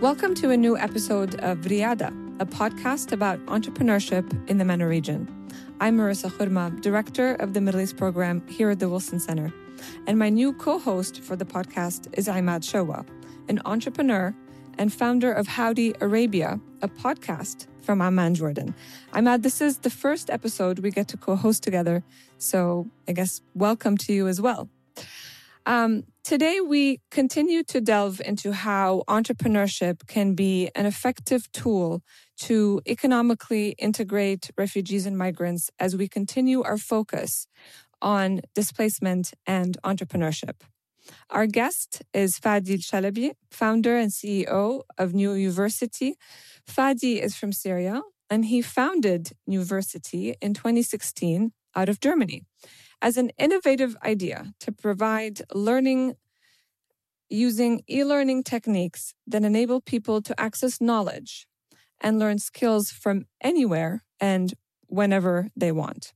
Welcome to a new episode of Riada, a podcast about entrepreneurship in the MENA region. I'm Marissa Khurma, Director of the Middle East Program here at the Wilson Center. And my new co host for the podcast is Imad Showa, an entrepreneur and founder of Howdy Arabia, a podcast from Amman, Jordan. Imad, this is the first episode we get to co host together. So I guess welcome to you as well. Um, today, we continue to delve into how entrepreneurship can be an effective tool to economically integrate refugees and migrants as we continue our focus on displacement and entrepreneurship. Our guest is Fadi Shalabi, founder and CEO of Niuversity. Fadi is from Syria and he founded Niuversity in 2016 out of Germany as an innovative idea to provide learning using e learning techniques that enable people to access knowledge and learn skills from anywhere and whenever they want.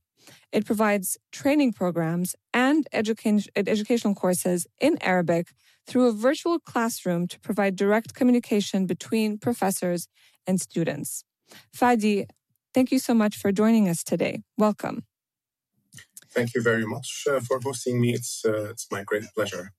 It provides training programs and education, educational courses in Arabic through a virtual classroom to provide direct communication between professors and students. Fadi, thank you so much for joining us today. Welcome. Thank you very much uh, for hosting me. It's uh, it's my great pleasure.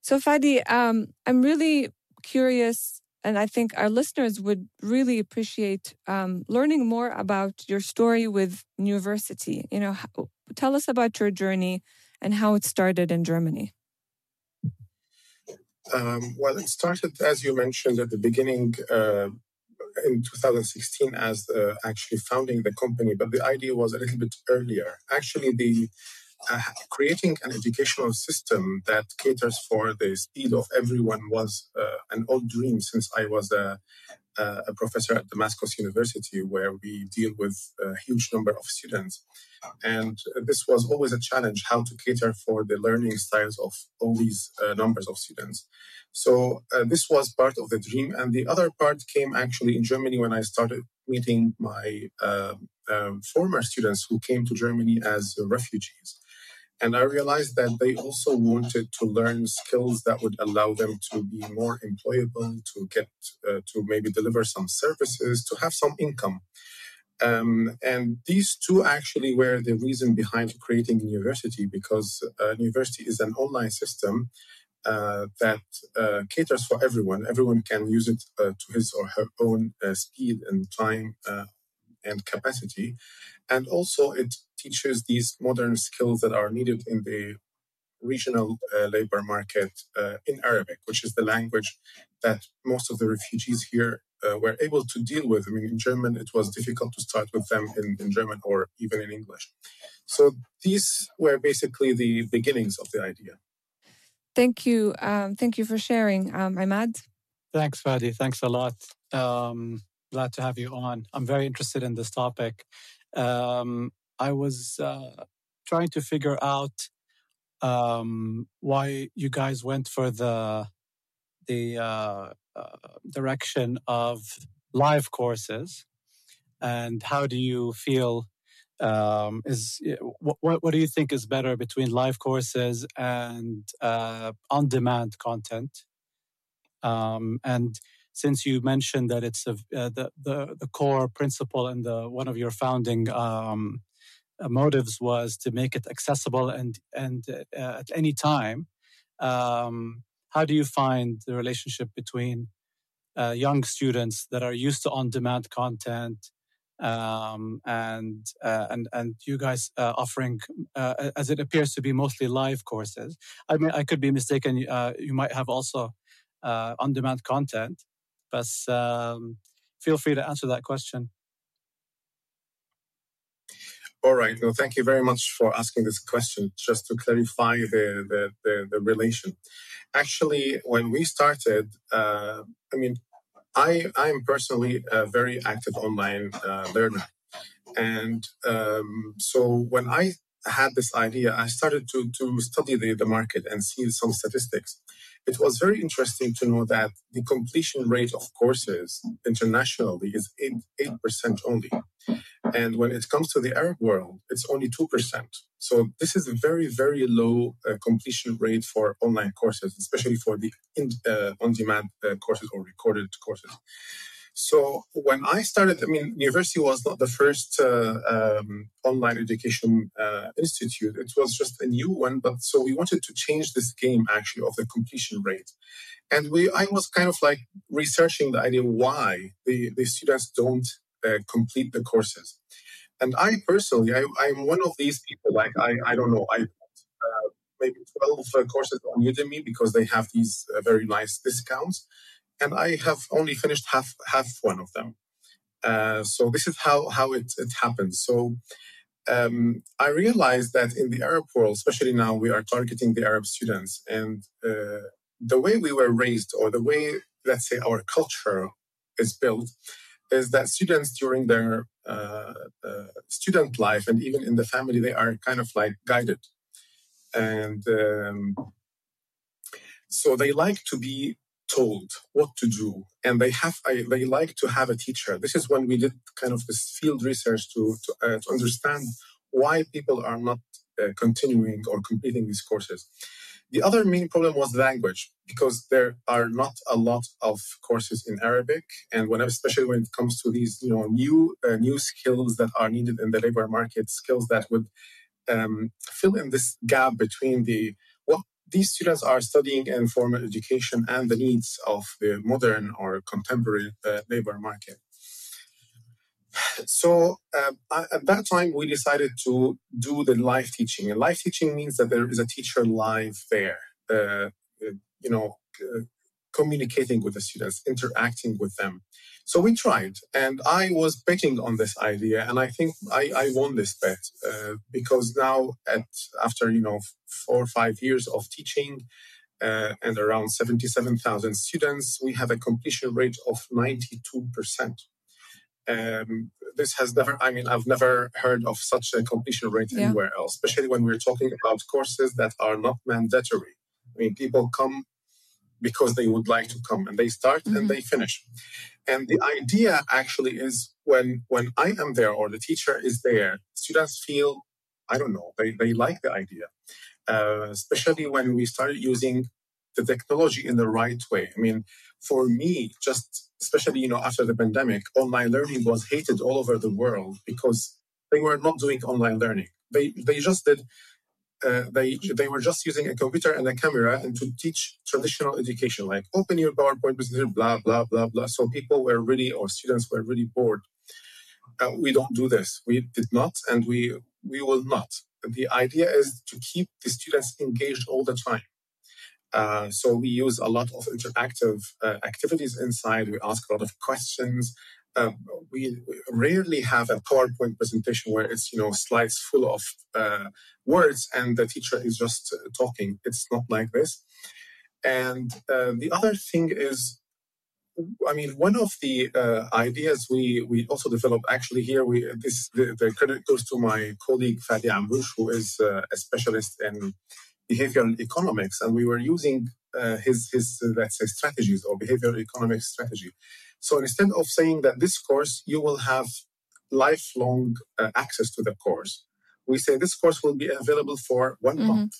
So, Fadi, um, I'm really curious, and I think our listeners would really appreciate um, learning more about your story with Niuversity. You know, how, tell us about your journey and how it started in Germany. Um, well, it started, as you mentioned at the beginning, uh, in 2016 as uh, actually founding the company, but the idea was a little bit earlier. Actually, the uh, creating an educational system that caters for the speed of everyone was uh, an old dream since I was a, a, professor at Damascus University, where we deal with a huge number of students. And this was always a challenge how to cater for the learning styles of all these uh, numbers of students. So uh, this was part of the dream. And the other part came actually in Germany when I started meeting my uh, um, former students who came to Germany as refugees. And I realized that they also wanted to learn skills that would allow them to be more employable, to get, uh, to maybe deliver some services, to have some income. Um, and these two actually were the reason behind creating Niuversity because a Niuversity is an online system uh, that uh, caters for everyone. Everyone can use it uh, to his or her own uh, speed and time uh, and capacity. And also, it teaches these modern skills that are needed in the regional uh, labor market in Arabic, which is the language that most of the refugees here were able to deal with. I mean, in German, it was difficult to start with them in, in German or even in English. So these were basically the beginnings of the idea. Thank you. Um, thank you for sharing, um, Imad. Thanks, Fadi. Thanks a lot. Um, glad to have you on. I'm very interested in this topic. Um, I was uh, trying to figure out um, why you guys went for the the uh, uh, direction of live courses, and how do you feel um, is what, what do you think is better between live courses and uh, on-demand content? Um, and since you mentioned that it's a, uh, the, the the core principle and the one of your founding um, uh, motives was to make it accessible and and uh, at any time, um, how do you find the relationship between uh, young students that are used to on-demand content um, and uh, and and you guys uh, offering uh, as it appears to be mostly live courses. I mean, I could be mistaken. Uh, you might have also uh, on-demand content, but um, feel free to answer that question. All right. Well, thank you very much for asking this question. Just to clarify the the, the, the relation. Actually, when we started, uh, I mean, I I'm personally a very active online uh, learner, and um, so when I had this idea, I started to, to study the, the market and see some statistics. It was very interesting to know that the completion rate of courses internationally is 8, 8% only. And when it comes to the Arab world, it's only 2%. So this is a very, very low uh, completion rate for online courses, especially for the uh, on-demand uh, courses or recorded courses. So when I started, I mean, Niuversity was not the first uh, um, online education uh, institute. It was just a new one. But so we wanted to change this game actually of the completion rate. And we, I was kind of like researching the idea why the, the students don't uh, complete the courses. And I personally, I, I'm one of these people. Like I, I don't know, I uh, maybe 12 uh, courses on Udemy because they have these uh, very nice discounts and I have only finished half half one of them. Uh, so this is how how it, it happens. So um, I realized that in the Arab world, especially now, we are targeting the Arab students, and uh, the way we were raised, or the way let's say our culture is built, is that students during their uh, uh student life and even in the family, they are kind of like guided, and um, so they like to be told what to do and they have I, they like to have a teacher. This is when we did kind of this field research to to, uh, to understand why people are not uh, continuing or completing these courses. The other main problem was language because there are not a lot of courses in arabic and when especially when it comes to these you know new uh, new skills that are needed in the labor market skills that would um, fill in this gap between the these students are studying in formal education and the needs of the modern or contemporary uh, labor market. So uh, at that time, we decided to do the live teaching. And live teaching means that there is a teacher live there, uh, you know, uh, communicating with the students, interacting with them. So we tried, and I was betting on this idea, and I think I, I won this bet uh, because now, at after you know four or five years of teaching, uh, and around seventy-seven thousand students, we have a completion rate of ninety-two percent. Um, this has never, I mean, I've never heard of such a completion rate yeah. anywhere else, especially when we're talking about courses that are not mandatory. I mean, people come because they would like to come and they start mm-hmm. and they finish. And the idea actually is when when I am there or the teacher is there, students feel I don't know they they like the idea, uh, especially when we started using the technology in the right way. I mean, for me, just especially you know after the pandemic, online learning was hated all over the world because they were not doing online learning. They they just did uh, they they were just using a computer and a camera and to teach traditional education, like open your PowerPoint presentation, blah blah blah blah. So people were really, or students were really bored. Uh, we don't do this. We did not, and we we will not. The idea is to keep the students engaged all the time. Uh, so we use a lot of interactive uh, activities inside. We ask a lot of questions uh, we rarely have a PowerPoint presentation where it's you know slides full of uh, words and the teacher is just uh, talking. It's not like this. And uh, the other thing is, I mean, one of the uh, ideas we we also developed actually here. We this the, the credit goes to my colleague Fadi Amrouche, who is uh, a specialist in behavioral economics, and we were using his his let's say strategies or behavioral economics strategy so instead of saying that this course, you will have lifelong uh, access to the course, we say this course will be available for one mm-hmm. month.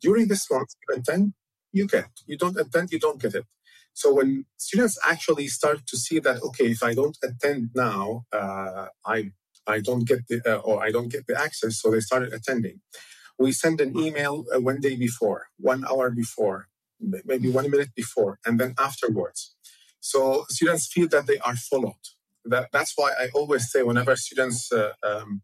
During this month, you attend, you get. You don't attend, you don't get it. So when students actually start to see that, okay, if I don't attend now, uh, I I don't get the uh, or I don't get the access, so they started attending. We send an email uh, one day before, one hour before, maybe one minute before, and then afterwards. So students feel that they are followed. That, that's why I always say whenever students uh, um,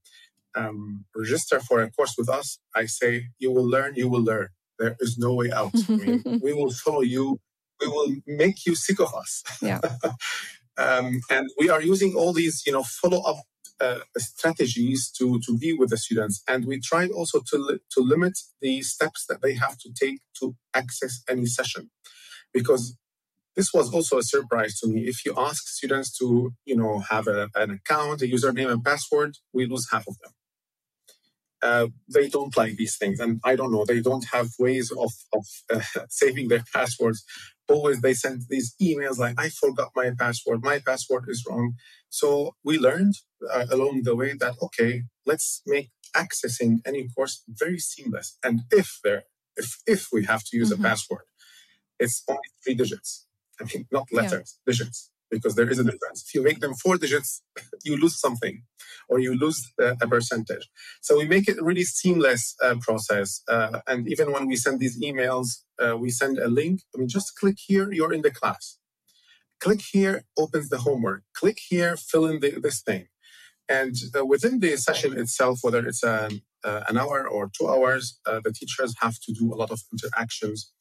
um, register for a course with us, I say, you will learn, you will learn. There is no way out. I mean, we will follow you. We will make you sick of us. Yeah. um, and we are using all these, you know, follow up uh, strategies to, to be with the students. And we try also to, li- to limit the steps that they have to take to access any session. Because this was also a surprise to me. If you ask students to, you know, have a, an account, a username and password, we lose half of them. uh, they don't like these things. And I don't know, they don't have ways of, of uh, saving their passwords. Always they send these emails like, I forgot my password, my password is wrong. So we learned uh, along the way that, okay, let's make accessing any course very seamless. And if there, if, if we have to use mm-hmm. a password, it's only three digits. I mean, not letters, yeah. digits because there is a difference. If you make them four digits, you lose something or you lose uh, a percentage. So we make it a really seamless uh, process. Uh, and even when we send these emails, uh, we send a link. I mean, just click here, you're in the class. Click here, opens the homework. Click here, fill in the, this thing. And uh, within the session itself, whether it's an, uh, an hour or two hours, the teachers have to do a lot of interactions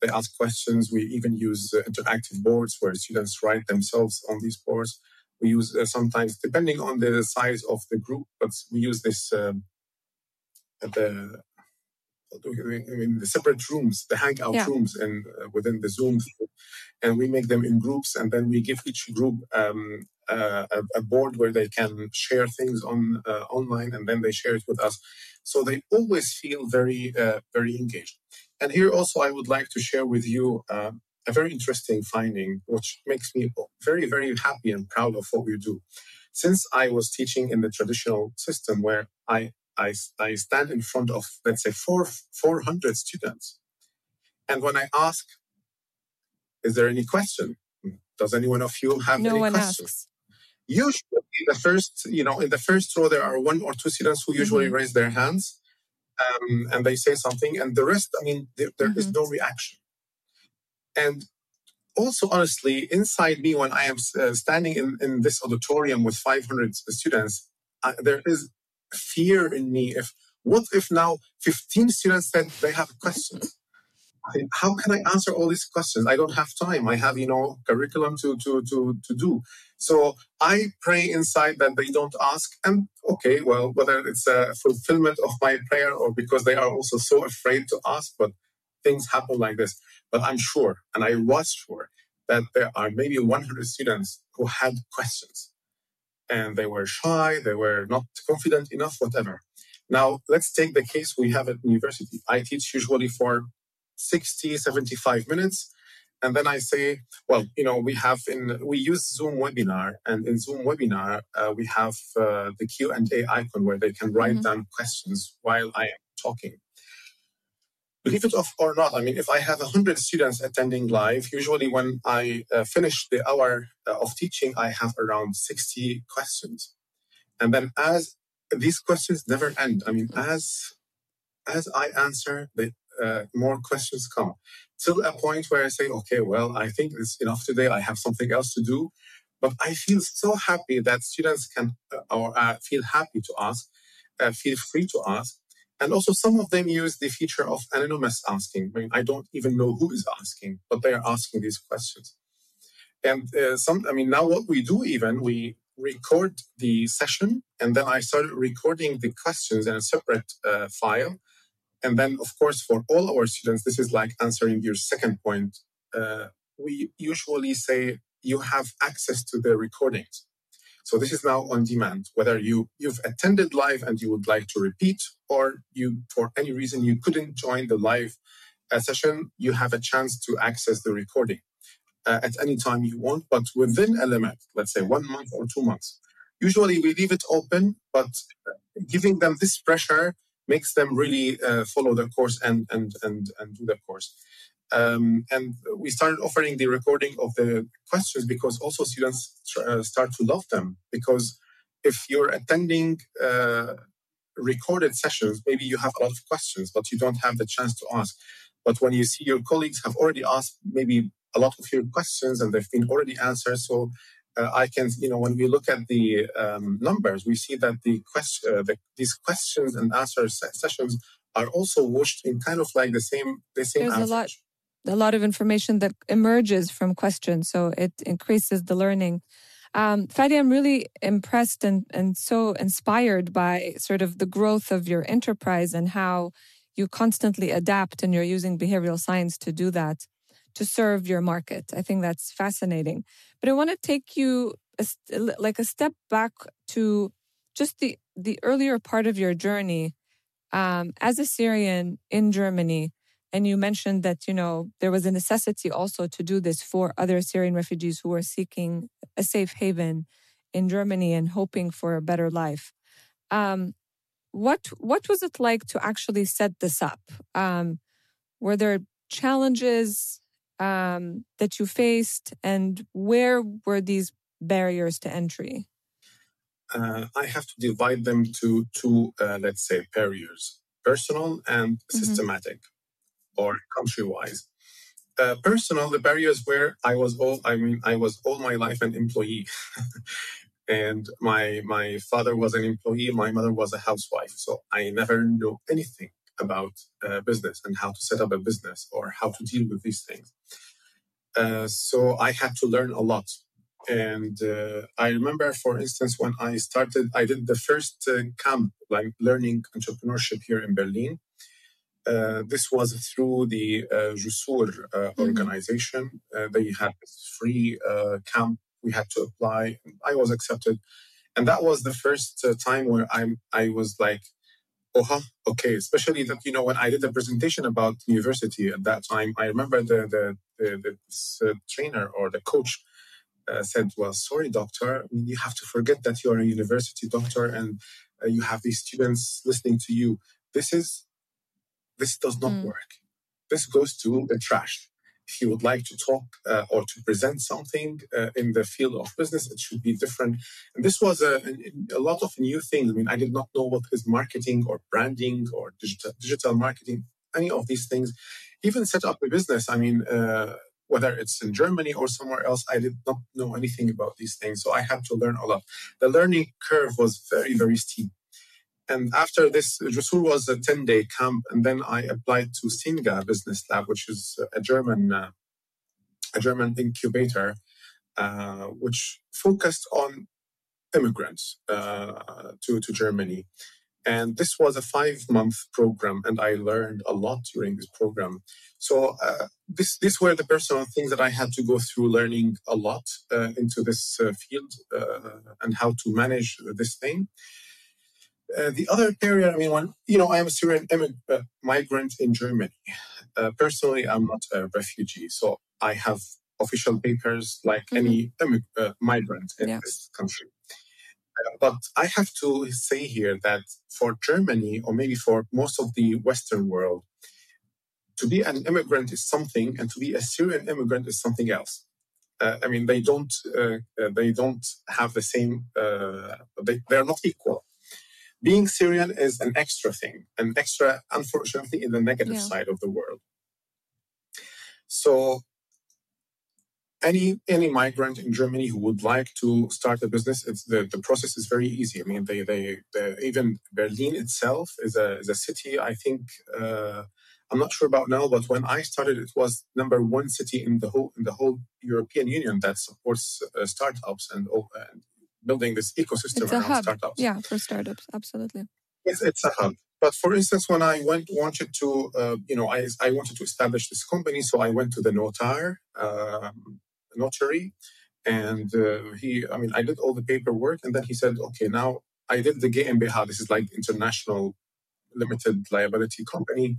they ask questions. We even use uh, interactive boards where students write themselves on these boards. We use uh, sometimes, depending on the size of the group, but we use this um, the I mean the separate rooms, the hangout yeah. rooms, and uh, within the Zoom, and we make them in groups, and then we give each group um, uh, a, a, board where they can share things on uh, online, and then they share it with us. So they always feel very uh, very engaged. And here also, I would like to share with you uh, a very interesting finding, which makes me very, very happy and proud of what we do. Since I was teaching in the traditional system where I, I, I stand in front of, let's say, four, 400 students. And when I ask, is there any question? Does anyone of you have no any one questions? Asks. Usually, the first, you know, in the first row, there are one or two students who usually mm-hmm. raise their hands um, and they say something, and the rest, I mean, there, there mm-hmm. is no reaction. And also, honestly, inside me, when I am uh, standing in, in this auditorium with 500 students, uh, there is fear in me. If what if now 15 students said they have questions? How can I answer all these questions? I don't have time. I have, you know, curriculum to to to to do. So I pray inside that they don't ask. And okay, well, whether it's a fulfillment of my prayer or because they are also so afraid to ask, but things happen like this. But I'm sure, and I was sure, that there are maybe 100 students who had questions, and they were shy, they were not confident enough, whatever. Now, let's take the case we have at Niuversity. I teach usually for 60, 75 minutes. And then I say, well, you know, we have in we use Zoom webinar, and in Zoom webinar uh, we have uh, the Q and A icon where they can write mm-hmm. down questions while I am talking. Believe it off or not, I mean, if I have hundred students attending live, usually when I uh, finish the hour uh, of teaching, I have around sixty questions, and then as these questions never end. I mean, as as I answer, the uh, more questions come till a point where I say, okay, well, I think it's enough today. I have something else to do. But I feel so happy that students can uh, or uh, feel happy to ask, uh, feel free to ask. And also, some of them use the feature of anonymous asking. I mean, I don't even know who is asking, but they are asking these questions. And uh, some, I mean, now what we do even, we record the session and then I started recording the questions in a separate uh, file and then, of course, for all our students, this is like answering your second point. Uh, we usually say you have access to the recordings. So this is now on demand. Whether you you've attended live and you would like to repeat, or you for any reason you couldn't join the live uh, session, you have a chance to access the recording uh, at any time you want, but within a limit. Let's say one month or two months. Usually we leave it open, but giving them this pressure makes them really uh, follow the course and and and and do the course. Um, and we started offering the recording of the questions because also students uh, start to love them because if you're attending uh, recorded sessions, maybe you have a lot of questions, but you don't have the chance to ask. But when you see your colleagues have already asked maybe a lot of your questions and they've been already answered, so uh, I can, you know, when we look at the um, numbers, we see that the question, uh, the, these questions and answer sessions are also washed in kind of like the same, the same. There's answers. a lot, a lot of information that emerges from questions, so it increases the learning. Um, Fadi, I'm really impressed and, and so inspired by sort of the growth of your enterprise and how you constantly adapt and you're using behavioral science to do that to serve your market. I think that's fascinating. But I want to take you a, like a step back to just the the earlier part of your journey Um, as a Syrian in Germany, and you mentioned that you know there was a necessity also to do this for other Syrian refugees who were seeking a safe haven in Germany and hoping for a better life. Um, what what was it like to actually set this up? Um, were there challenges um, that you faced, and where were these barriers to entry? Uh, I have to divide them to two, uh, let's say, barriers: personal and mm-hmm. systematic, or country-wise. Uh, personal, the barriers where I was all, I mean, I was all my life an employee. and my my father was an employee my mother was a housewife so i never knew anything about uh, business and how to set up a business or how to deal with these things uh, so i had to learn a lot and uh, i remember for instance when i started i did the first uh, camp like learning entrepreneurship here in berlin uh, this was through the uh, Jusur uh, mm-hmm. organization. Uh, they had this free uh, camp we had to apply. I was accepted, and that was the first uh, time where I'm I was like, oh, huh, okay. Especially that you know when I did a presentation about Niuversity at that time, I remember the the, the, the uh, trainer or the coach. Uh, said, "Well, sorry, doctor. I mean, you have to forget that you are a university doctor and uh, you have these students listening to you. This is, this does not mm. work. This goes to the trash you would like to talk uh, or to present something uh, in the field of business, it should be different. And this was a, a, lot of new things. I mean, I did not know what is marketing or branding or digital, digital marketing, any of these things. Even set up a business. I mean, uh, whether it's in Germany or somewhere else, I did not know anything about these things. So I had to learn a lot. The learning curve was very, very steep. And after this, Jusur was a 10 day camp. And then I applied to Singa Business Lab, which is a German, uh, a German incubator, uh, which focused on immigrants uh, to, to Germany. And this was a five month program, and I learned a lot during this program. So, uh, this, these were the personal things that I had to go through learning a lot uh, into this uh, field and how to manage this thing. Uh, the other area, I mean, when you know, I am a Syrian immigrant, uh, migrant in Germany. Uh, personally, I'm not a refugee, so I have official papers like mm-hmm. any immig- uh, migrant in yeah. this country. Uh, but I have to say here that for Germany, or maybe for most of the Western world, to be an immigrant is something, and to be a Syrian immigrant is something else. I mean, they don't they don't have the same. they they are not equal being Syrian is an extra thing, an extra, unfortunately, in the negative yeah. side of the world. So, any any migrant in Germany who would like to start a business, it's the, the process is very easy. I mean, they they, they even Berlin itself is a is a city. I think uh, I'm not sure about now, but when I started, it was number one city in the whole in the whole European Union that supports uh, startups and, and building this ecosystem it's around hub. startups. Yeah, for startups, absolutely. It's, it's a hub. But for instance, when I went wanted to, uh, you know, I, I wanted to establish this company, so I went to the notar, um, notary, and uh, he, I mean, I did all the paperwork, and then he said, okay, now I did the GmbH. This is like international limited liability company.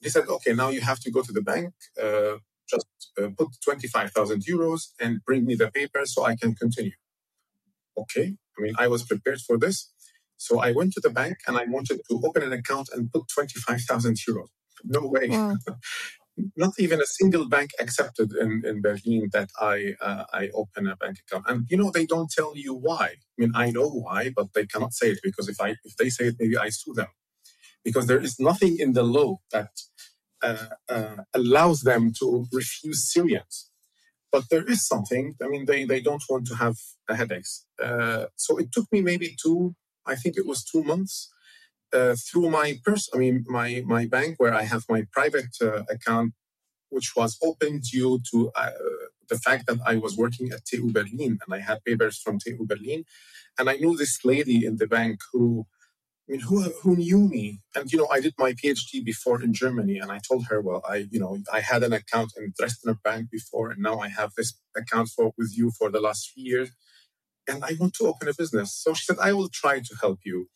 He said, okay, now you have to go to the bank, uh, just uh, put 25,000 euros and bring me the paper so I can continue okay, I mean, I was prepared for this. So I went to the bank and I wanted to open an account and put 25,000 euros. No way. Wow. Not even a single bank accepted in, in Berlin that I uh, I open a bank account. And you know they don't tell you why. I mean I know why, but they cannot say it because if I if they say it, maybe I sue them. Because there is nothing in the law that uh, uh, allows them to refuse Syrians but there is something. I mean, they, they don't want to have headaches. Uh, so it took me maybe two, I think it was two months uh, through my purse. I mean, my, my bank where I have my private uh, account, which was open due to uh, the fact that I was working at TU Berlin and I had papers from TU Berlin. And I knew this lady in the bank who I mean, who who knew me? And you know, I did my PhD before in Germany, and I told her, well, I you know, I had an account in Dresdner Bank before, and now I have this account for with you for the last three years, and I want to open a business. So she said, I will try to help you.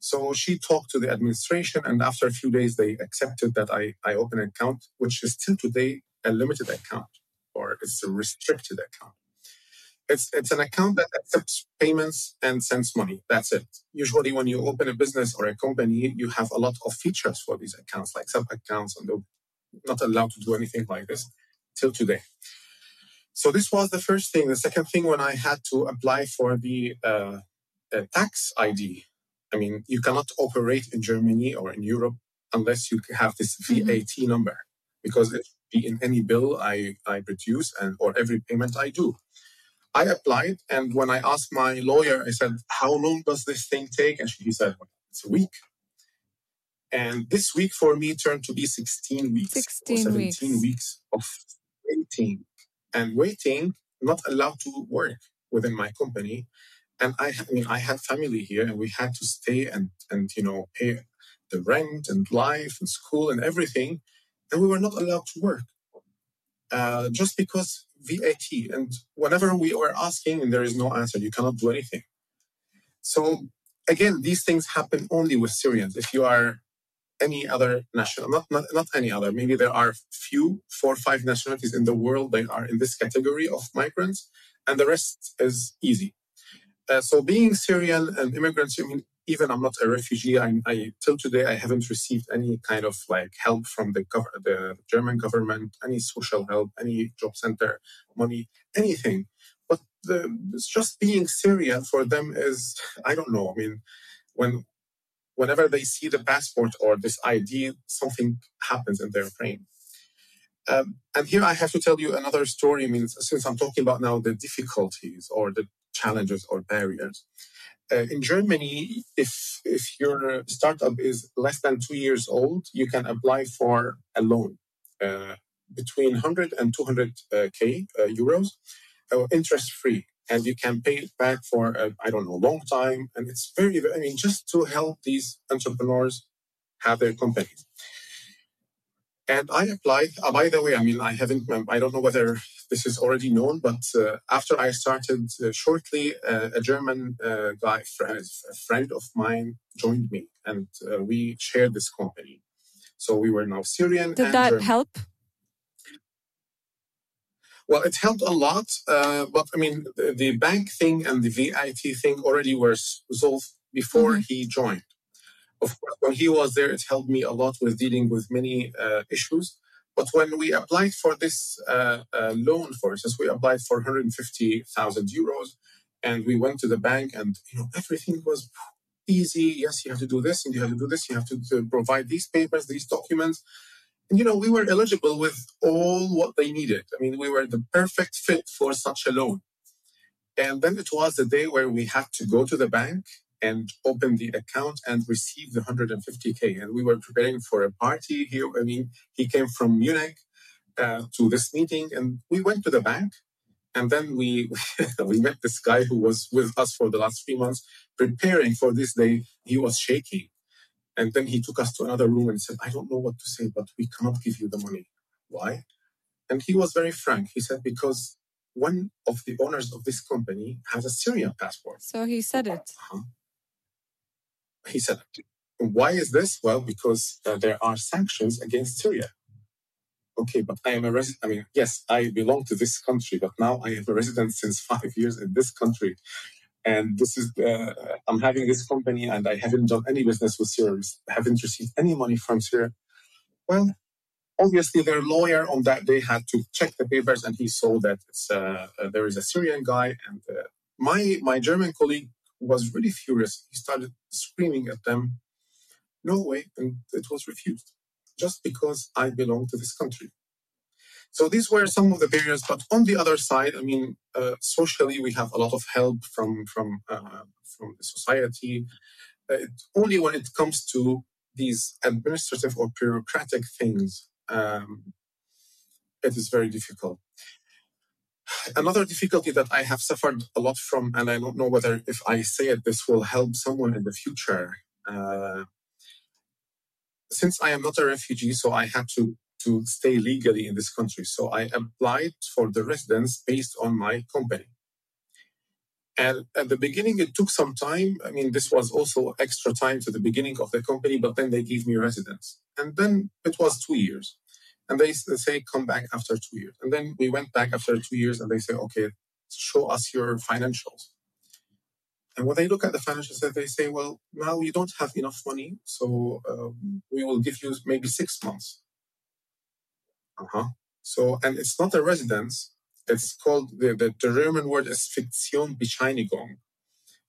So she talked to the administration, and after a few days, they accepted that I, I open an account, which is still today a limited account or it's a restricted account. It's, it's an account that accepts payments and sends money. That's it. Usually, when you open a business or a company, you have a lot of features for these accounts, like sub accounts, and they're not allowed to do anything like this till today. So, this was the first thing. The second thing, when I had to apply for the uh, uh, tax ID, I mean, you cannot operate in Germany or in Europe unless you have this VAT mm-hmm. number because it be in any bill I, I produce and or every payment I do. I applied, and when I asked my lawyer, I said, "How long does this thing take?" And she said, "It's a week." And this week for me turned to be 16 weeks 16 or 17 weeks. weeks of waiting and waiting, not allowed to work within my company. And I, I mean, I had family here, and we had to stay and and you know pay the rent and life and school and everything, and we were not allowed to work uh, just because VAT. And whenever we were asking and there is no answer, you cannot do anything. So again, these things happen only with Syrians. If you are any other national, not, not, not any other, maybe there are few, four five nationalities in the world that are in this category of migrants, and the rest is easy. Uh, so being Syrian and immigrants, I mean, even I'm not a refugee. I, I till today I haven't received any kind of like help from the gov- the German government, any social help, any job center money, anything. But the, it's just being Syrian for them is I don't know. I mean, when whenever they see the passport or this ID, something happens in their brain. Um, and here I have to tell you another story. I mean, since I'm talking about now the difficulties or the challenges or barriers uh, in Germany, if if your startup is less than two years old, you can apply for a loan uh, between 100 and 200 uh, k uh, euros, uh, interest free, and you can pay it back for I don't know long time. And it's very, I mean, just to help these entrepreneurs have their companies. And I applied. Uh, by the way, I mean, I haven't, um, I don't know whether this is already known, but uh, after I started uh, shortly, uh, a German uh, guy, a friend of mine, joined me and uh, we shared this company. So we were now Syrian. Did that German. help? Well, it helped a lot. but I mean, the, the, bank thing and the VAT thing already were solved before mm-hmm. he joined of course, when he was there, it helped me a lot with dealing with many uh, issues. But when we applied for this uh, uh, loan, for instance, we applied for 150,000 euros, and we went to the bank, and you know everything was easy. Yes, you have to do this, and you have to do this. You have to, to provide these papers, these documents. And you know, we were eligible with all what they needed. I mean, we were the perfect fit for such a loan. And then it was the day where we had to go to the bank and open the account and receive the 150k. And we were preparing for a party here. I mean, he came from Munich uh, to this meeting, and we went to the bank. And then we we met this guy who was with us for the last three months, preparing for this day. He was shaking, and then he took us to another room and said, "I don't know what to say, but we cannot give you the money. Why?" And he was very frank. He said, "Because one of the owners of this company has a Syrian passport." So he said it. Uh-huh he said, why is this? Well, because uh, there are sanctions against Syria. Okay, but I am a resident. I mean, yes, I belong to this country, but now I am a resident since five years in this country. And this is, uh, I'm having this company and I haven't done any business with Syria, haven't received any money from Syria. Well, obviously their lawyer on that day had to check the papers and he saw that uh, there is a Syrian guy and uh, my my German colleague was really furious. He started screaming at them, No way, and it was refused, just because I belong to this country. So these were some of the barriers. But on the other side, I mean, uh, socially, we have a lot of help from from uh, from the society. Uh, only when it comes to these administrative or bureaucratic things, um, it is very difficult. Another difficulty that I have suffered a lot from, and I don't know whether if I say it, this will help someone in the future. Uh, since I am not a refugee, so I had to to stay legally in this country. So I applied for the residence based on my company. And at the beginning, it took some time. I mean, this was also extra time to the beginning of the company, but then they gave me residence. And then it was two years. And they, they say, come back after two years. And then we went back after two years and they say, okay, show us your financials. And when they look at the financials, they say, well, now you don't have enough money, so um, we will give you maybe six months. Uh huh. So, and it's not a residence. It's called, the, the, the German word is Fiktionsbescheinigung,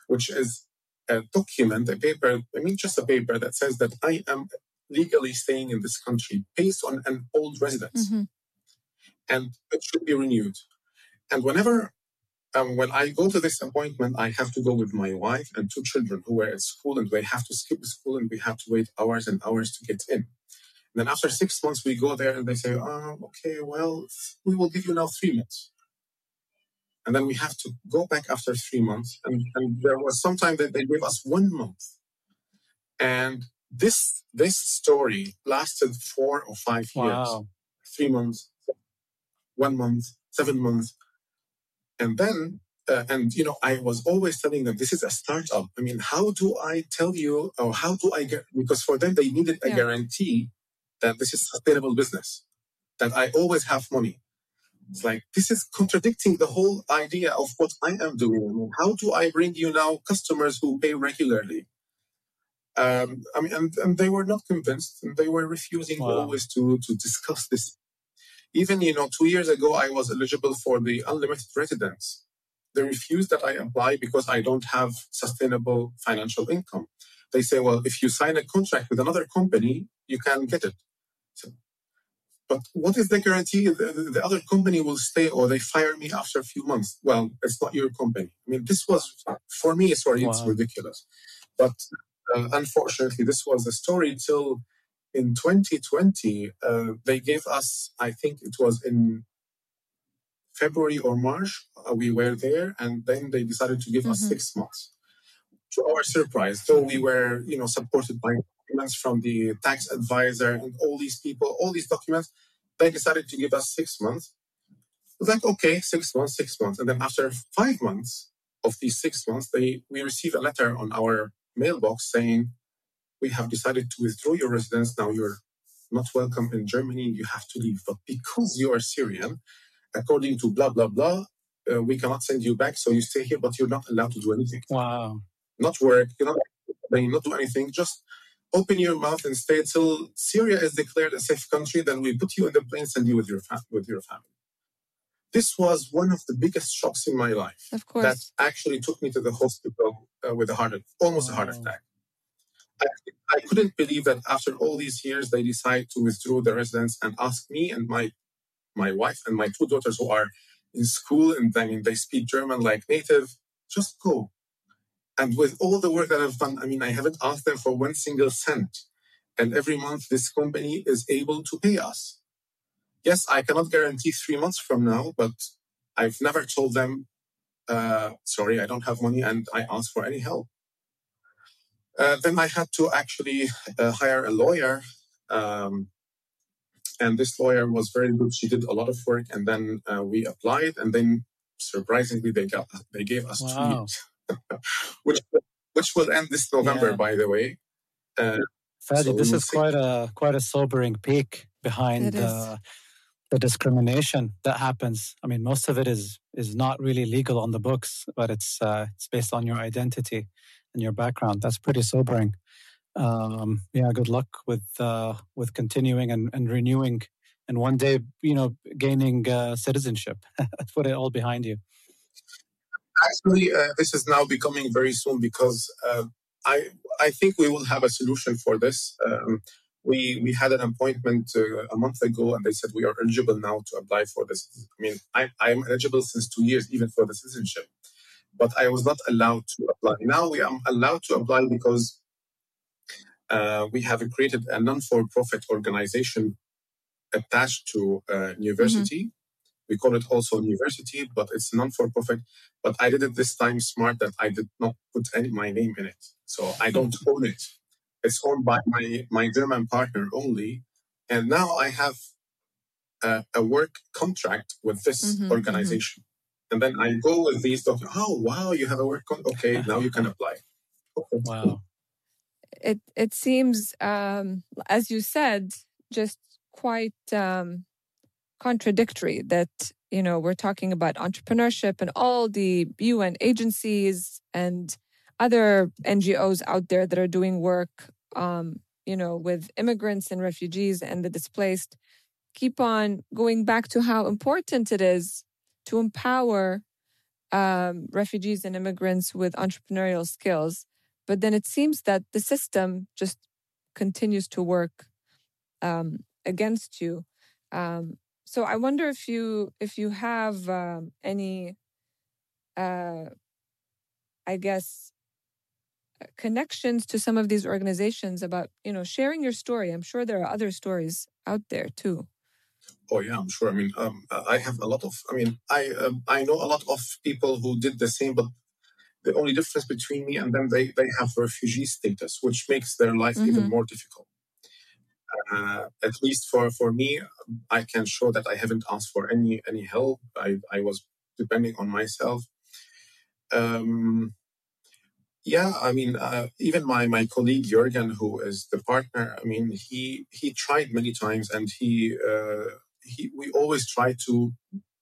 which is a document, a paper, I mean, just a paper that says that I am legally staying in this country based on an old residence. Mm-hmm. And it should be renewed. And whenever um, when I go to this appointment, I have to go with my wife and two children who were at school, and they have to skip school, and we have to wait hours and hours to get in. And then after six months, we go there, and they say, "Oh, okay, well, we will give you now three months." And then we have to go back after three months, and, and there was some time that they gave us one month, and this this story lasted four or five years, wow. three months, one month, seven months and then, uh, and you know, I was always telling them, this is a startup. I mean, how do I tell you, or how do I get, because for them, they needed a yeah. guarantee that this is sustainable business, that I always have money. It's like, this is contradicting the whole idea of what I am doing. I mean, how do I bring you now customers who pay regularly? Um, I mean, and, and, they were not convinced, and they were refusing wow. always to to discuss this even, you know, two years ago, I was eligible for the unlimited residence. They refused that I apply because I don't have sustainable financial income. They say, well, if you sign a contract with another company, you can get it. So, but what is the guarantee the, the, other company will stay or they fire me after a few months? Well, it's not your company. I mean, this was, for me, sorry, wow. it's ridiculous. But uh, unfortunately, this was the story till in 2020, uh, they gave us, I think it was in February or March, uh, we were there, and then they decided to give mm-hmm. us six months. To our surprise, though we were, you know, supported by documents from the tax advisor and all these people, all these documents, they decided to give us six months. It was like, okay, six months, six months. And then after five months of these six months, they we received a letter on our mailbox saying, we have decided to withdraw your residence. Now you're not welcome in Germany. You have to leave. But because you are Syrian, according to blah, blah, blah, uh, we cannot send you back. So you stay here, but you're not allowed to do anything. Wow. Not work, you know, not do anything. Just open your mouth and stay till Syria is declared a safe country. Then we put you in the plane, and send you with your, with your family. This was one of the biggest shocks in my life. Of course. That actually took me to the hospital uh, with a heart, almost wow. a heart attack. I, I couldn't believe that after all these years, they decide to withdraw the residence and ask me and my my wife and my two daughters who are in school and I mean they speak German like native, just go. And with all the work that I've done, I mean, I haven't asked them for one single cent. And every month, this company is able to pay us. Yes, I cannot guarantee three months from now, but I've never told them, uh, sorry, I don't have money and I ask for any help. Uh, then I had to actually uh, hire a lawyer. Um, and this lawyer was very good. She did a lot of work, and then uh, we applied, and then surprisingly, they got they gave us wow. two years, which which will end this November, yeah. by the way. Uh, Fadi, so this is see. quite a quite a sobering peek behind the the discrimination that happens. I mean, most of it is is not really legal on the books, but it's uh, it's based on your identity and your background. That's pretty sobering. Um, yeah, good luck with uh, with continuing and, and renewing, and one day, you know, gaining uh, citizenship. Put it all behind you. Actually, uh, this is now becoming very soon because uh, I I think we will have a solution for this. Um, we we had an appointment uh, a month ago, and they said we are eligible now to apply for this. I mean, I I'm eligible since two years, even for the citizenship but I was not allowed to apply. Now we are allowed to apply because uh, we have created a non-for-profit organization attached to a university. Mm-hmm. We call it also Niuversity, but it's non-for-profit. But I did it this time smart that I did not put any my name in it, so I don't own it. It's owned by my my German partner only, and now I have a, a work contract with this mm-hmm, mm-hmm. organization. And then I go with these documents. Oh, wow, you have a work contract. Okay, now you can apply. Okay. Wow. It it seems, um, as you said, just quite um, contradictory that you know we're talking about entrepreneurship and all the UN agencies and other NGOs out there that are doing work, um, you know, with immigrants and refugees and the displaced, keep on going back to how important it is to empower um, refugees and immigrants with entrepreneurial skills. But then it seems that the system just continues to work um, against you. Um, so I wonder if you if you have um, any, uh, I guess, connections to some of these organizations about you know sharing your story. I'm sure there are other stories out there too. Oh yeah, I'm sure. I mean, um, I have a lot of. I mean, I um, I know a lot of people who did the same, but the only difference between me and them, they they have refugee status, which makes their life mm-hmm. even more difficult. Uh, at least for for me, I can show that I haven't asked for any any help. I I was depending on myself. Um, yeah, I mean, uh, even my my colleague Jürgen, who is the partner, I mean, he he tried many times, and he uh, he, we always try to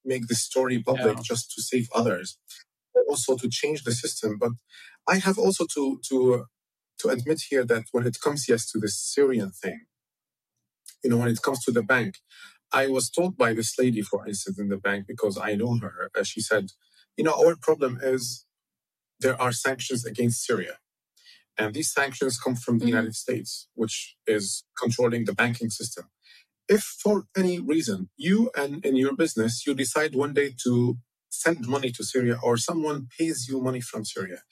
make the story public yeah. just to save others, also to change the system. But I have also to to to admit here that when it comes yes to the Syrian thing, you know, when it comes to the bank, I was told by this lady, for instance, in the bank because I know her. Uh, she said, you know, our problem is there are sanctions against Syria. And these sanctions come from the mm-hmm. United States, which is controlling the banking system if for any reason you and in your business you decide one day to send money to Syria or someone pays you money from Syria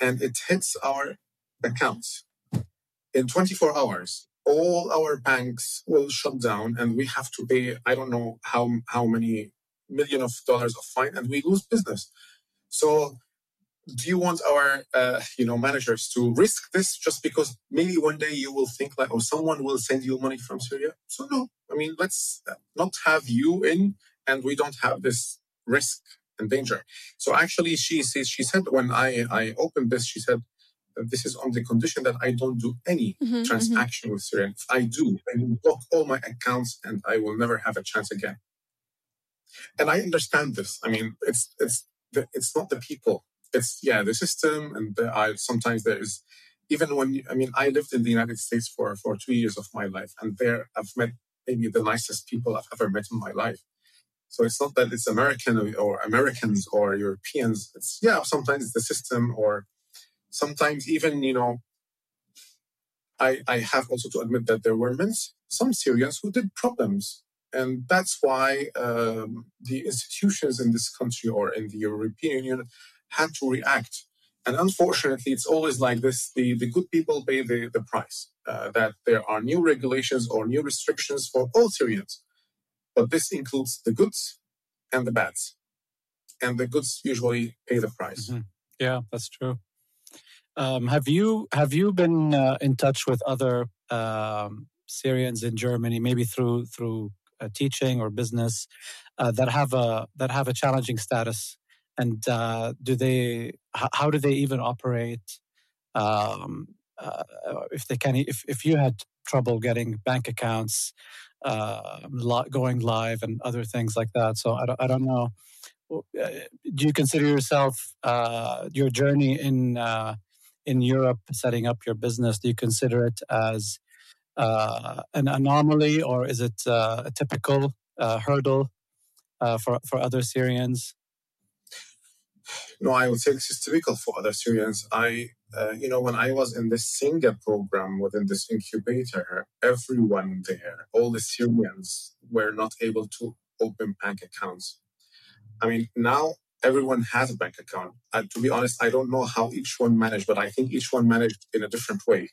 and it hits our accounts in 24 hours all our banks will shut down and we have to pay i don't know how how many million of dollars of fine and we lose business so do you want our uh, you know managers to risk this just because maybe one day you will think like or someone will send you money from syria? So no. I mean let's not have you in and we don't have this risk and danger. So actually she says she said when i i opened this she said this is on the condition that i don't do any mm-hmm, mm-hmm. transaction mm-hmm. with syria if i do i will block all my accounts and i will never have a chance again. And i understand this. I mean it's it's it's not the people it's yeah the system and the, I sometimes there is even when you, I mean I lived in the United States for for two years of my life and there I've met maybe the nicest people I've ever met in my life. So it's not that it's American or, Americans or Europeans. It's yeah sometimes it's the system or sometimes even you know I I have also to admit that there were men, some Syrians who did problems and that's why um, the institutions in this country or in the European Union had to react. And unfortunately, it's always like this the, the good people pay the, the price, uh, that there are new regulations or new restrictions for all Syrians. But this includes the goods and the bads. And the goods usually pay the price. Mm-hmm. Yeah, that's true. Um, have you have you been uh, in touch with other um, Syrians in Germany, maybe through through uh, teaching or business, uh, that have a that have a challenging status and uh, do they how do they even operate um, uh, if they can if, if you had trouble getting bank accounts uh, going live and other things like that? So i don't, I don't know. Uh, do you consider yourself uh, your journey in uh, in Europe setting up your business do you consider it as an anomaly or is it a typical hurdle for for other Syrians no, I would say this is typical for other Syrians. I, uh, you know, when I was in the Singa program within this incubator, everyone there, all the Syrians, were not able to open bank accounts. I mean, now everyone has a bank account. And to be honest, I don't know how each one managed, but I think each one managed in a different way,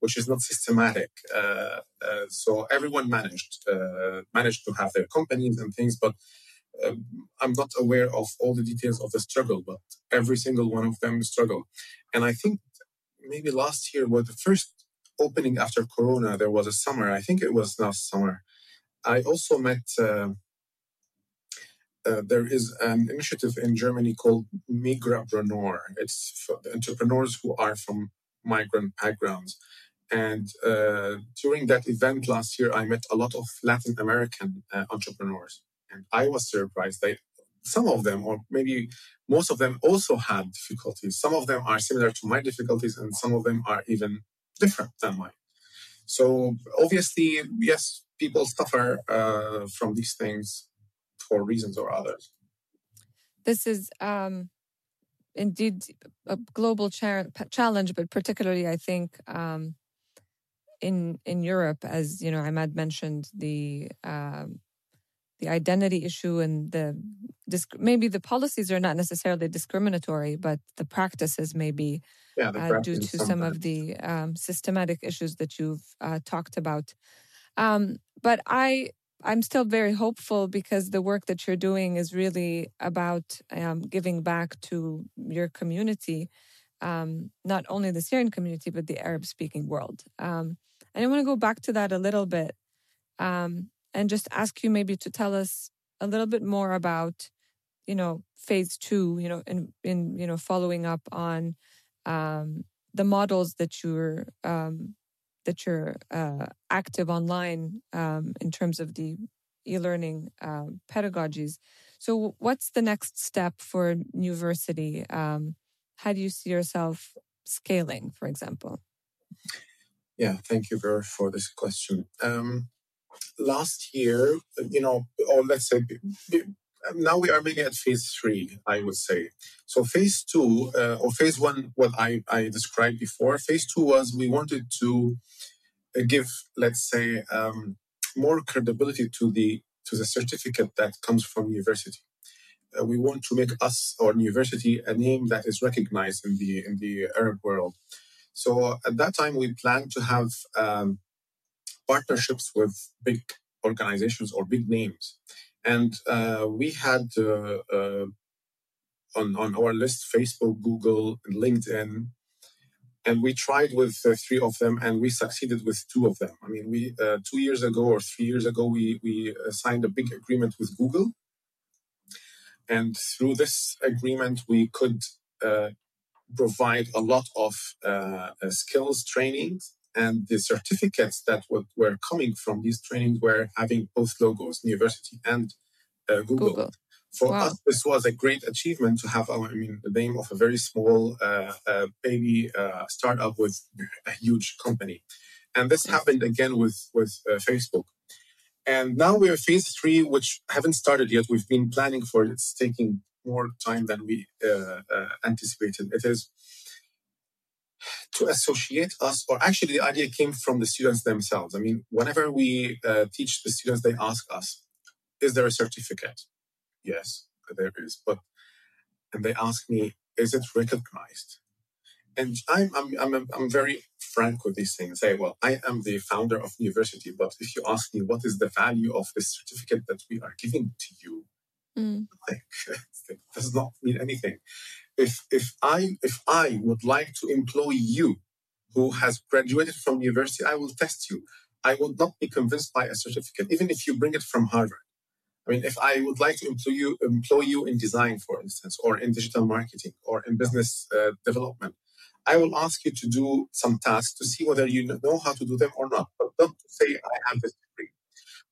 which is not systematic. Uh, uh, so everyone managed uh, managed to have their companies and things, but um, I'm not aware of all the details of the struggle, but every single one of them struggle. And I think maybe last year was the first opening after Corona. There was a summer. I think it was last summer. I also met uh, uh, there is an initiative in Germany called Migrapreneur. It's for entrepreneurs who are from migrant backgrounds. And uh, during that event last year, I met a lot of Latin American uh, entrepreneurs. And I was surprised that some of them, or maybe most of them, also had difficulties. Some of them are similar to my difficulties, and some of them are even different than mine. So, obviously, yes, people suffer uh, from these things for reasons or others. This is um, indeed a global cha- challenge, but particularly, I think, um, in in Europe, as you know, Ahmad mentioned the um, the identity issue and the maybe the policies are not necessarily discriminatory, but the practices may be yeah, uh, due to some of the um, systematic issues that you've uh, talked about. Um, but I I'm still very hopeful because the work that you're doing is really about um, giving back to your community, um, not only the Syrian community, but the Arab speaking world. Um, and I want to go back to that a little bit um, and just ask you maybe to tell us a little bit more about, you know, phase two, you know, in, in you know, following up on um, the models that you're um, that you're uh, active online um, in terms of the e-learning uh, pedagogies. So, what's the next step for Niuversity? Um, how do you see yourself scaling, for example? Yeah, thank you very for this question. Um, last year, you know, or let's say now we are maybe at phase three, I would say. So phase two uh, or phase one, what I, I described before, phase two was we wanted to uh, give, let's say, um, more credibility to the to the certificate that comes from Niuversity. Uh, we want to make us or Niuversity a name that is recognized in the in the Arab world. So at that time, we planned to have um, partnerships with big organizations or big names, and uh, we had uh, uh on on our list Facebook, Google, and LinkedIn, and we tried with uh, three of them and we succeeded with two of them. I mean we uh, two years ago or three years ago we, we uh, signed a big agreement with google. And through this agreement we could provide a lot of skills trainings and the certificates that were coming from these trainings were having both logos Niuversity and google. google for wow. us, this was a great achievement to have, I mean, the name of a very small uh, uh, baby uh, startup with a huge company. And this happened again with, with uh, Facebook. And now we're phase three, which haven't started yet. We've been planning for it. It's taking more time than we uh, uh, anticipated. It is to associate us, or actually, the idea came from the students themselves. I mean, whenever we teach the students, they ask us, is there a certificate? yes, there is. But and they ask me, is it recognized? And I'm I'm I'm, I'm very frank with these things. Say, well, I am the founder of Niuversity, but if you ask me what is the value of this certificate that we are giving to you, mm. like, it does not mean anything. If if I if I would like to employ you, who has graduated from Niuversity, I will test you. I will not be convinced by a certificate, even if you bring it from Harvard. I mean, if I would like to employ you, employ you in design, for instance, or in digital marketing, or in business uh, development, I will ask you to do some tasks to see whether you know how to do them or not. But not to say I have this degree.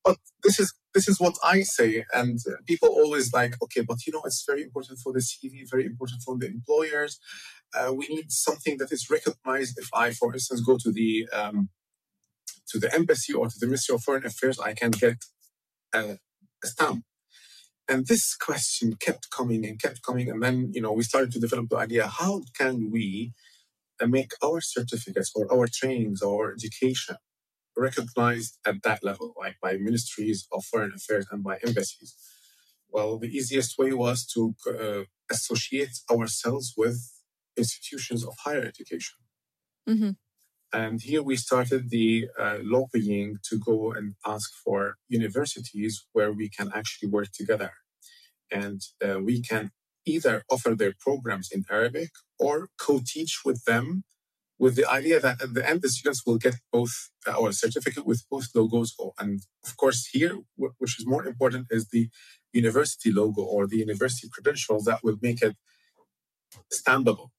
But this is this is what I say, and uh, people always like, okay, but you know, it's very important for the CV, very important for the employers. Uh, we need something that is recognized. If I, for instance, go to the um, to the embassy or to the Ministry of Foreign Affairs, I can get a, stamp. And this question kept coming and kept coming. And then, you know, we started to develop the idea how can we uh, make our certificates or our trainings or education recognized at that level, like by ministries of foreign affairs and by embassies? Well, the easiest way was to uh, associate ourselves with institutions of higher education. Mm-hmm. And here we started the uh, lobbying to go and ask for universities where we can actually work together. And uh, we can either offer their programs in Arabic or co teach with them with the idea that at the end the students will get both our certificate with both logos and of course here which is more important is the university logo or the university credentials that will make it stampable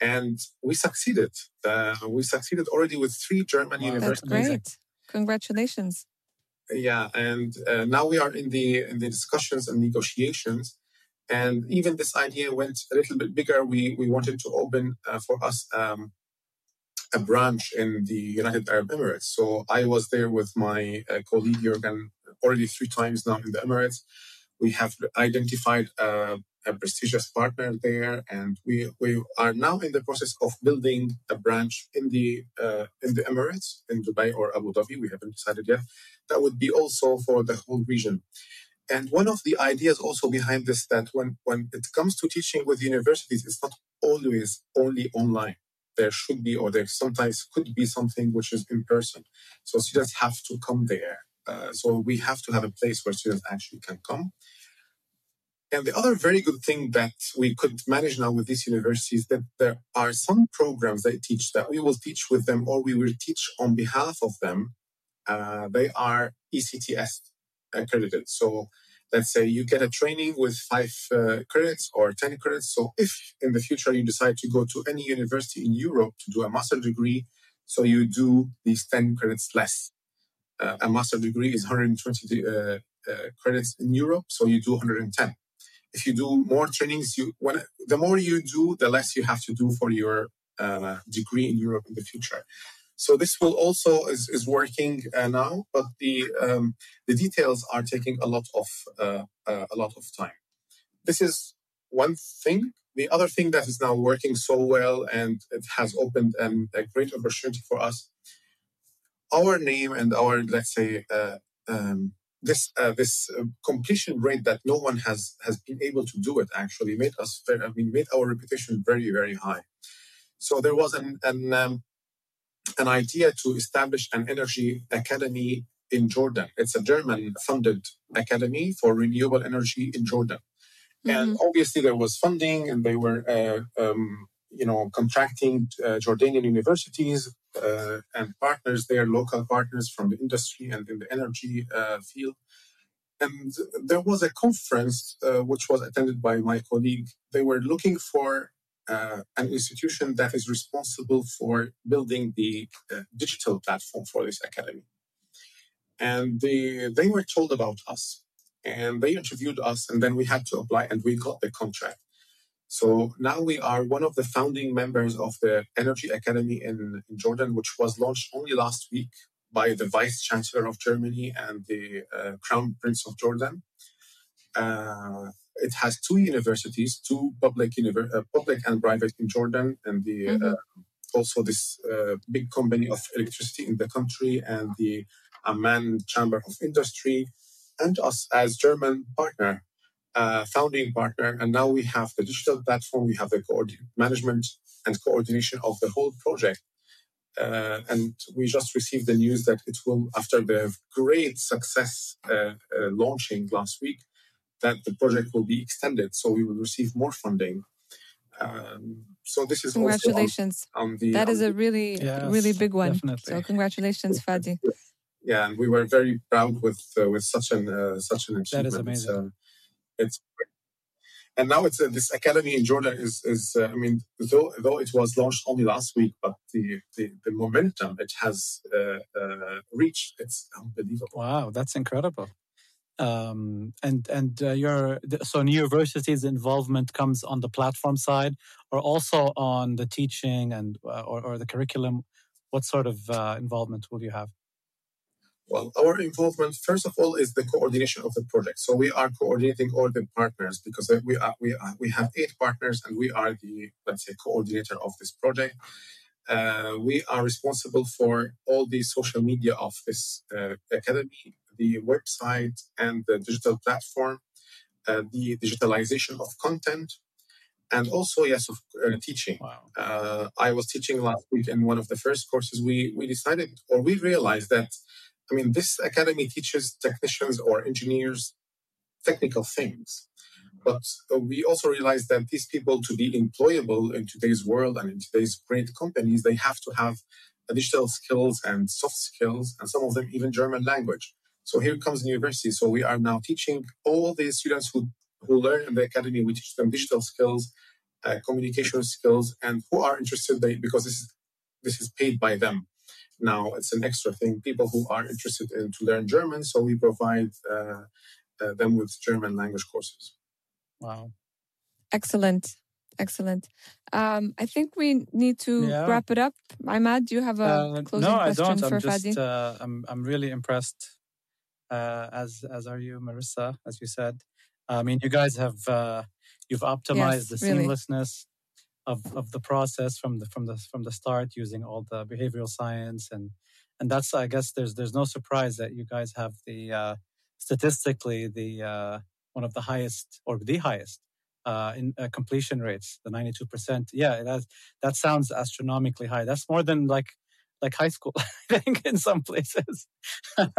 and we succeeded. Uh, we succeeded already with three german wow, universities. that's great. Congratulations. Yeah and uh, now we are in the in the discussions and negotiations and even this idea went a little bit bigger. We, we wanted to open uh, for us um, a branch in the United Arab Emirates. So I was there with my uh, colleague Jürgen already three times now in the Emirates. We have identified a, a prestigious partner there, and we, we are now in the process of building a branch in the uh, in the Emirates, in Dubai or Abu Dhabi. We haven't decided yet. That would be also for the whole region. And one of the ideas also behind this that when, when it comes to teaching with universities, it's not always only online. There should be, or there sometimes could be something which is in person. So students have to come there. Uh, so we have to have a place where students actually can come. And the other very good thing that we could manage now with these universities that there are some programs they teach that we will teach with them or we will teach on behalf of them. Uh, they are ECTS accredited. So let's say you get a training with five uh, credits or 10 credits. So if in the future you decide to go to any university in Europe to do a master degree, so you do these 10 credits less. Uh, a master degree is 120 uh, uh, credits in Europe, so you do 110. If you do more trainings, you when the more you do, the less you have to do for your uh, degree in Europe in the future. So this will also is, is working uh, now, but the um, the details are taking a lot of uh, uh, a lot of time. This is one thing. The other thing that is now working so well and it has opened an, a great opportunity for us. Our name and our let's say uh, um, this uh, this uh, completion rate that no one has has been able to do it actually made us I mean made our reputation very very high. So there was an, an um, an idea to establish an energy academy in Jordan. It's a German funded academy for renewable energy in Jordan. Mm-hmm. And obviously, there was funding, and they were, uh, um, you know, contracting uh, Jordanian universities uh, and partners there, local partners from the industry and in the energy uh, field. And there was a conference uh, which was attended by my colleague. They were looking for uh, an institution that is responsible for building the uh, digital platform for this academy. And they, they were told about us and they interviewed us, and then we had to apply and we got the contract. So now we are one of the founding members of the Energy Academy in, in Jordan, which was launched only last week by the Vice Chancellor of Germany and the uh, Crown Prince of Jordan. Uh, it has two universities, two public, univer- uh, public and private in Jordan, and the mm-hmm. uh, also this uh, big company of electricity in the country, and the Amman Chamber of Industry, and us as German partner, uh, founding partner. And now we have the digital platform, we have the coordinate management and coordination of the whole project. Uh, and we just received the news that it will, after the great success uh, launching last week, that the project will be extended, so we will receive more funding. Um, so this is congratulations. On, on the, that on is a really yes, really big one. Definitely. So congratulations, Fadi. Yeah, and we were very proud with uh, with such an uh, such an achievement. That is amazing. it's and now it's uh, this academy in Jordan is is uh, I mean though though it was launched only last week, but the the, the momentum it has uh, uh, reached it's unbelievable. Wow, that's incredible um, and and uh, your so Niuversity's involvement comes on the platform side or also on the teaching and uh, or, or, the curriculum? What sort of uh, involvement will you have? Well our involvement first of all is the coordination of the project. So we are coordinating all the partners because we are we are, we have eight partners and we are the let's say coordinator of this project. Uh, we are responsible for all the social media of this uh, academy the website and the digital platform, uh, the digitalization of content, and also yes, of uh, teaching. Wow. Uh, I was teaching last week in one of the first courses. We we decided or we realized that I mean this academy teaches technicians or engineers technical things, But we also realized that these people, to be employable in today's world and in today's great companies, they have to have digital skills and soft skills, and some of them even German language. So here comes the university. So we are now teaching all the students who, who learn in the academy, we teach them digital skills, uh, communication skills, and who are interested, they, because this is, this is paid by them. Now it's an extra thing. People who are interested in to learn German, so we provide uh, uh, them with German language courses. Wow. Excellent. Excellent. Um, I think we need to Yeah. wrap it up. Imad, do you have a Uh, closing no, I question don't. for I'm Fadi? just, uh, I'm, I'm really impressed. Uh, as, as are you, Marissa? As you said, I mean, you guys have, uh, you've optimized Yes, the really. seamlessness of, of the process from the, from the, from the start using all the behavioral science and, and that's, I guess, there's, there's no surprise that you guys have the, uh, statistically the, uh, one of the highest or the highest uh, in uh, completion rates, the 92%. Yeah, that that sounds astronomically high. That's more than like like high school, I think, in some places.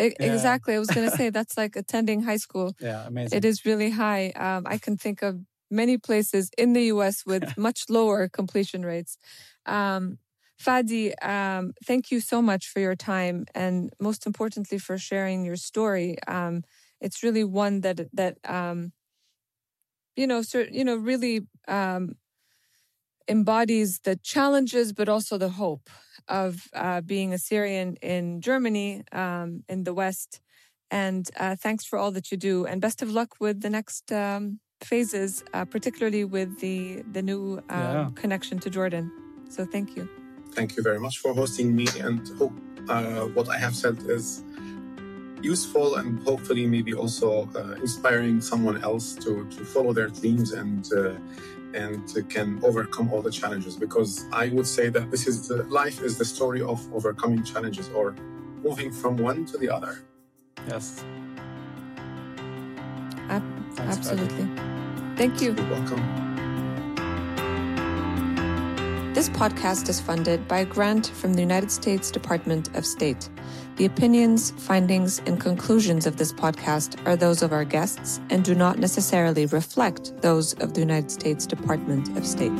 E- Yeah. Exactly. I was going to say that's like attending high school. yeah, amazing. It is really high. Um, I can think of many places in the US with much lower completion rates. Um, Fadi, um, thank you so much for your time and most importantly for sharing your story. Um, it's really one that that um, you know, cer- you know, really um, embodies the challenges, but also the hope of uh, being a Syrian in Germany, um, in the West. And uh, thanks for all that you do, and best of luck with the next um, phases, uh, particularly with the the new um, Yeah. connection to Jordan. So thank you. Thank you very much for hosting me, and hope uh, what I have said is useful and hopefully maybe also uh, inspiring someone else to, to follow their dreams and uh, and can overcome all the challenges. Because I would say that this is the, life is the story of overcoming challenges or moving from one to the other. yes. Ab- Thanks, Fadi. absolutely. Thank you. You're welcome. This podcast is funded by a grant from the United States Department of State. The opinions, findings, and conclusions of this podcast are those of our guests and do not necessarily reflect those of the United States Department of State.